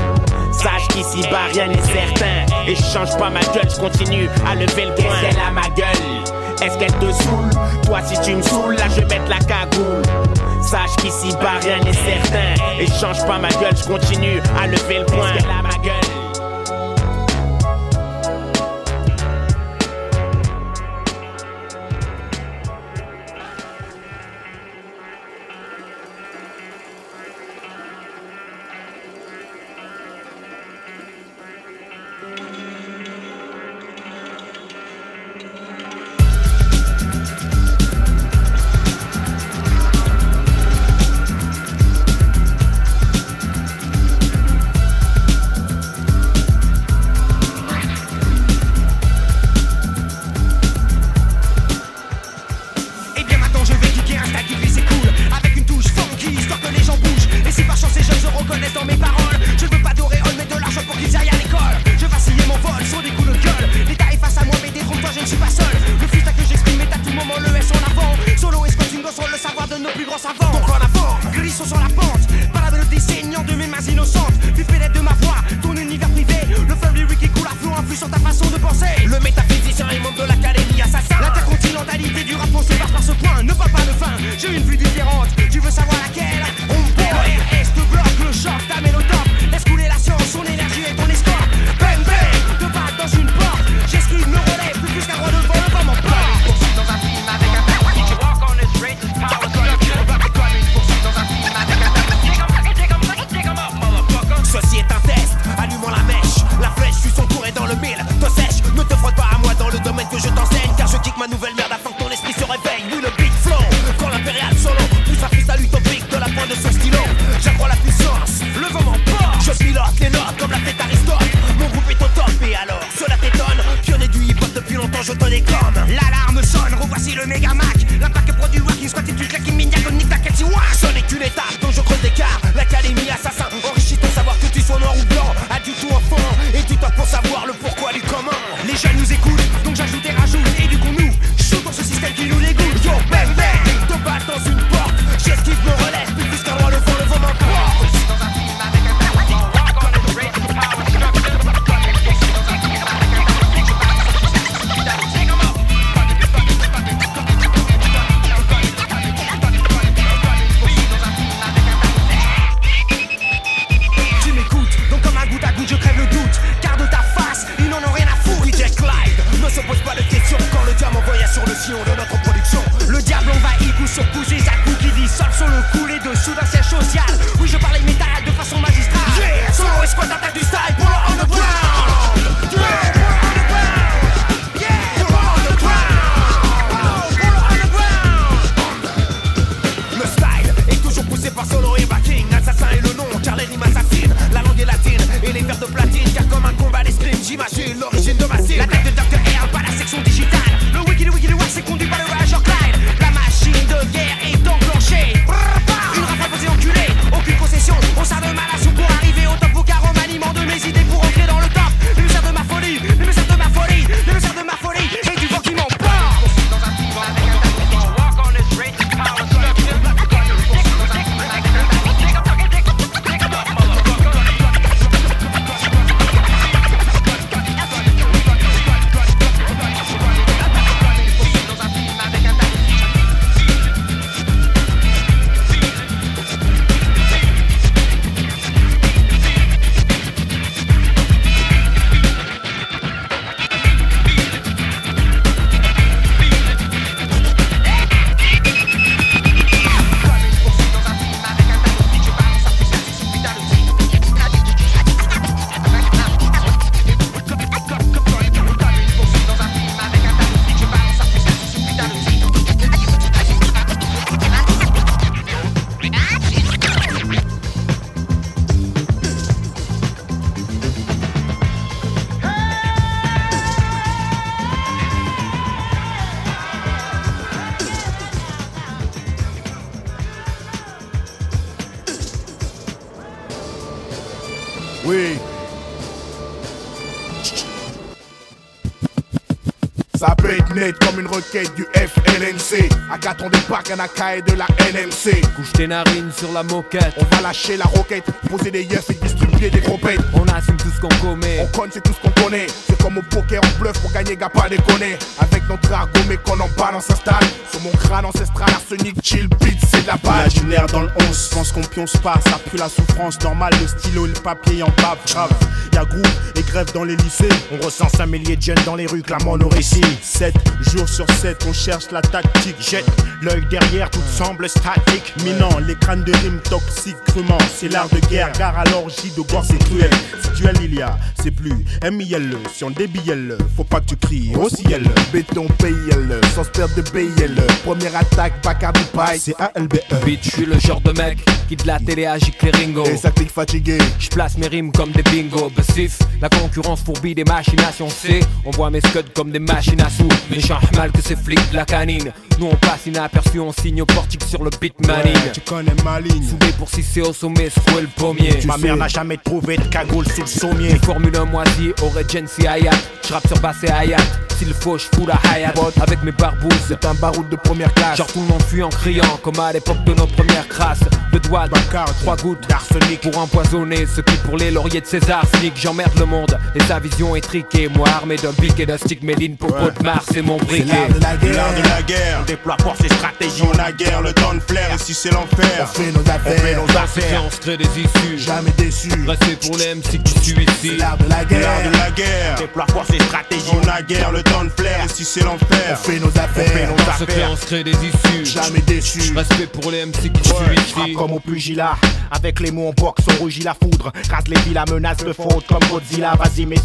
Sache qu'ici bas rien n'est certain. Et je change pas ma gueule, je continue à lever le point. Qu'est-ce qu'elle a ma gueule? Est-ce qu'elle te saoule? Toi si tu me saoules, là je vais mettre la cagoule. Sache qu'ici bas rien n'est certain. Et change pas ma gueule, je continue à lever le point. FLNC. À 4 on débarque un AK et de la NMC. Couche tes narines sur la moquette. On va lâcher la roquette, poser des yeux et distribuer des gros On assume tout ce qu'on commet. On conne, c'est tout ce qu'on connaît. C'est comme au poker, on bluff pour gagner, gars, pas déconner. Avec notre argot, mais qu'on en balance s'installe. Sur mon crâne ancestral, arsenic, chill, beat, c'est de la balle. Imaginaire dans le 11, pense qu'on pionce pas, ça pue la souffrance normale, le stylo et le papier en bave, grave. Y'a groupe et grève dans les lycées, on recense un millier de jeunes dans les rues, clamant nos récits. 7 jours sur 7, on cherche la tactique, jette l'œil derrière, tout semble statique. Minant, les crânes de rimes toxiques, crûment, c'est l'art de guerre, gare à l'orgie de gore, c'est cruel. Si duel il y a, c'est plus M-I-L-E, si on débille le faut pas que tu cries, aussi elle Béton, PIL, sans se perdre de BIL. Première attaque, Bacardi Pie, c'est ALBE. Bitch, je suis le genre de mec qui de la télé agite les ringos. Et ça clique fatigué. Je place mes rimes comme des bingos. Bassif, la concurrence fourbit des machinations. C'est, on voit mes scuds comme des machines à sous. Méchant mal que ces flics de la canine. Nous on passe inaperçu, on signe au portique sur le beat manine. tu connais ma ligne. Soudé pour c'est au sommet, secouer le pommier. Ma mère n'a jamais trouvé de cagoule sous le sommier. Formule 1 moisi, Regency Hayat. J'rappe sur basse et Hayat. S'il faut, je fous hayat avec mes barbouzes. C'est un baroud de première classe. Genre tout le monde fuit en criant, comme à l'époque de nos premières crasses. Le doigt de trois gouttes d'arsenic pour empoisonner ceux qui pour les lauriers de César sneak. J'emmerde le monde et sa vision étriquée. Moi armé d'un pic et d'un stick méline pour ouais. de Mars, c'est mon briquet. C'est l'art de la guerre. L'art de la guerre. On déploie force et stratégie. On a guerre, le temps de flair. Et si c'est l'enfer, on fait nos affaires. On fait nos affaires. On se crée des issues. Jamais déçu. Restez pour les MC qui ici. C'est l'art de la guerre. L'art de la guerre. On déploie force et stratégie. On a guerre, le temps de flair. Et si c'est l'enfer, on fait nos affaires. On fait nos affaires. On se crée des issues. Jamais déçu. Respect pour les MC qui suivent ici. Comme au pugilat. Avec les mots en boxe, on rougit la foudre. Rase les villes, menace de faute comme Godzilla. Vas-y, mais.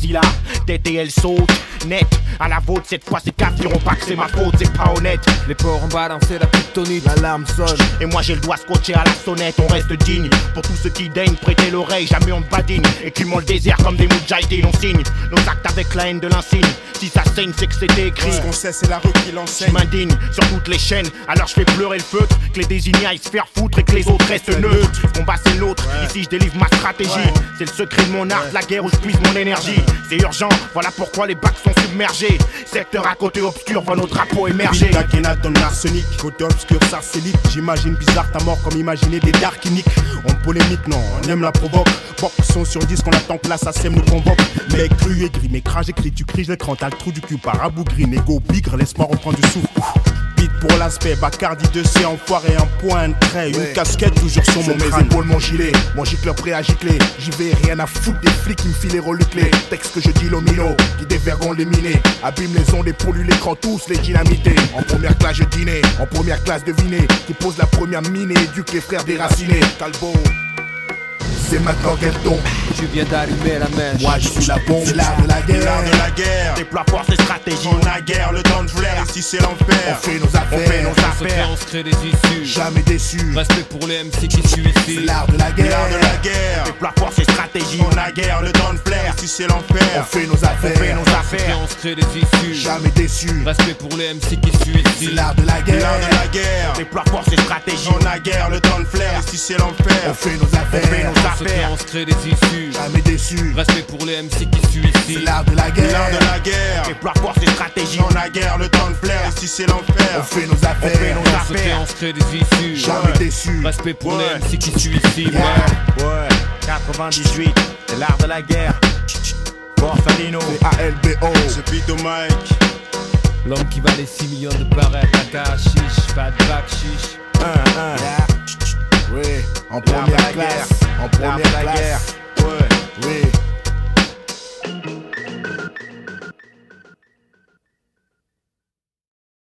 Tête et elle saute. Net. À la vôtre, cette fois, ces quatre diront pas que c'est ma faute, c'est pas honnête. Les porcs ont balancé la kryptonite. La lame sonne. Et moi, j'ai le doigt scotché à la sonnette. On reste digne. Pour tous ceux qui daignent prêter l'oreille, jamais on ne badine. Et qui le désert comme des moudjahidines. On signe nos actes avec la haine de l'insigne. Si ça saigne, c'est que c'était écrit. Ce qu'on sait, c'est la rue qui l'enseigne. Je m'indigne sur toutes les chaînes. Alors je fais pleurer le feutre. Que les désignés aillent se faire foutre et que les autres restent neutres. Combat, c'est l'autre. Ici, je délivre ma stratégie. C'est le secret de mon art, la guerre où je puise mon énergie. C'est urgent, voilà pourquoi les bacs sont submergés. Secteur à côté obscur, voit nos drapeaux émerger. Taquena dans l'arsenic, côté obscur, sarcélite. J'imagine bizarre ta mort comme imaginer des darkiniques. On polémique, non, on aime la provoque. Box son sur 10 qu'on attend que l'assassin nous convoque. Mais cru et gris, mais crage écrit, tu cries, je l'écran, t'as le trou du cul par abougri, négo, bigre, laisse-moi reprendre du souffle. Pour l'aspect, Bacardi 2C, enfoiré, un point de trait, une casquette toujours sur mon mes épaules, mon gilet, mon gicleur prêt à gicler. J'y vais, rien à foutre des flics qui me filent les reluclés. Texte que je dis l'omino, qui dévergont les minés, abîme les ondes et pollue l'écran, tous les dynamités. En première classe, je dînais, en première classe, devinez, qui pose la première mine et éduque les frères déracinés. Calbo c'est maintenant qu'elle tombe. Tu viens d'allumer la mèche. Moi je suis la bombe. C'est l'art de la guerre. L'art de la guerre. Déploie force et stratégie. On a guerre, le temps de flair. Ici c'est l'enfer. On fait nos affaires. On fait nos affaires. On se crée des issues. Jamais déçu. Respect pour les MC qui suivent ici. C'est l'art de la guerre. L'art de la guerre. Déploie force et stratégie. On a guerre, le temps de flair. Ici c'est l'enfer. On fait nos affaires. On fait nos affaires. On se crée des issues. Jamais déçu. Respect pour les MC qui suivent ici. C'est l'art de la guerre. L'art de la guerre. Déploie force et stratégie. On a guerre, le temps de flair. Ici c'est l'enfer. On fait nos affaires. Nos affaires. On se crée des issues. Jamais déçu. Respect pour les MC qui suivent ici. C'est l'art de la guerre. L'art de la guerre. Déploie force et stratégie. On a guerre, le temps de flair. Ici c'est l'enfer. On fait nos affaires. On fait nos affaires. On se crée des issues. Jamais déçu. Respect pour les MC qui suivent ici. Ouais. 98. C'est l'art de la guerre. Borsalino. C'est ALBO. C'est Pito Mike. L'homme qui valait 6 millions de barrettes. Chiche, pas de bac chiche. Un, un. Oui, en première classe en première la guerre. Ouais. Oui.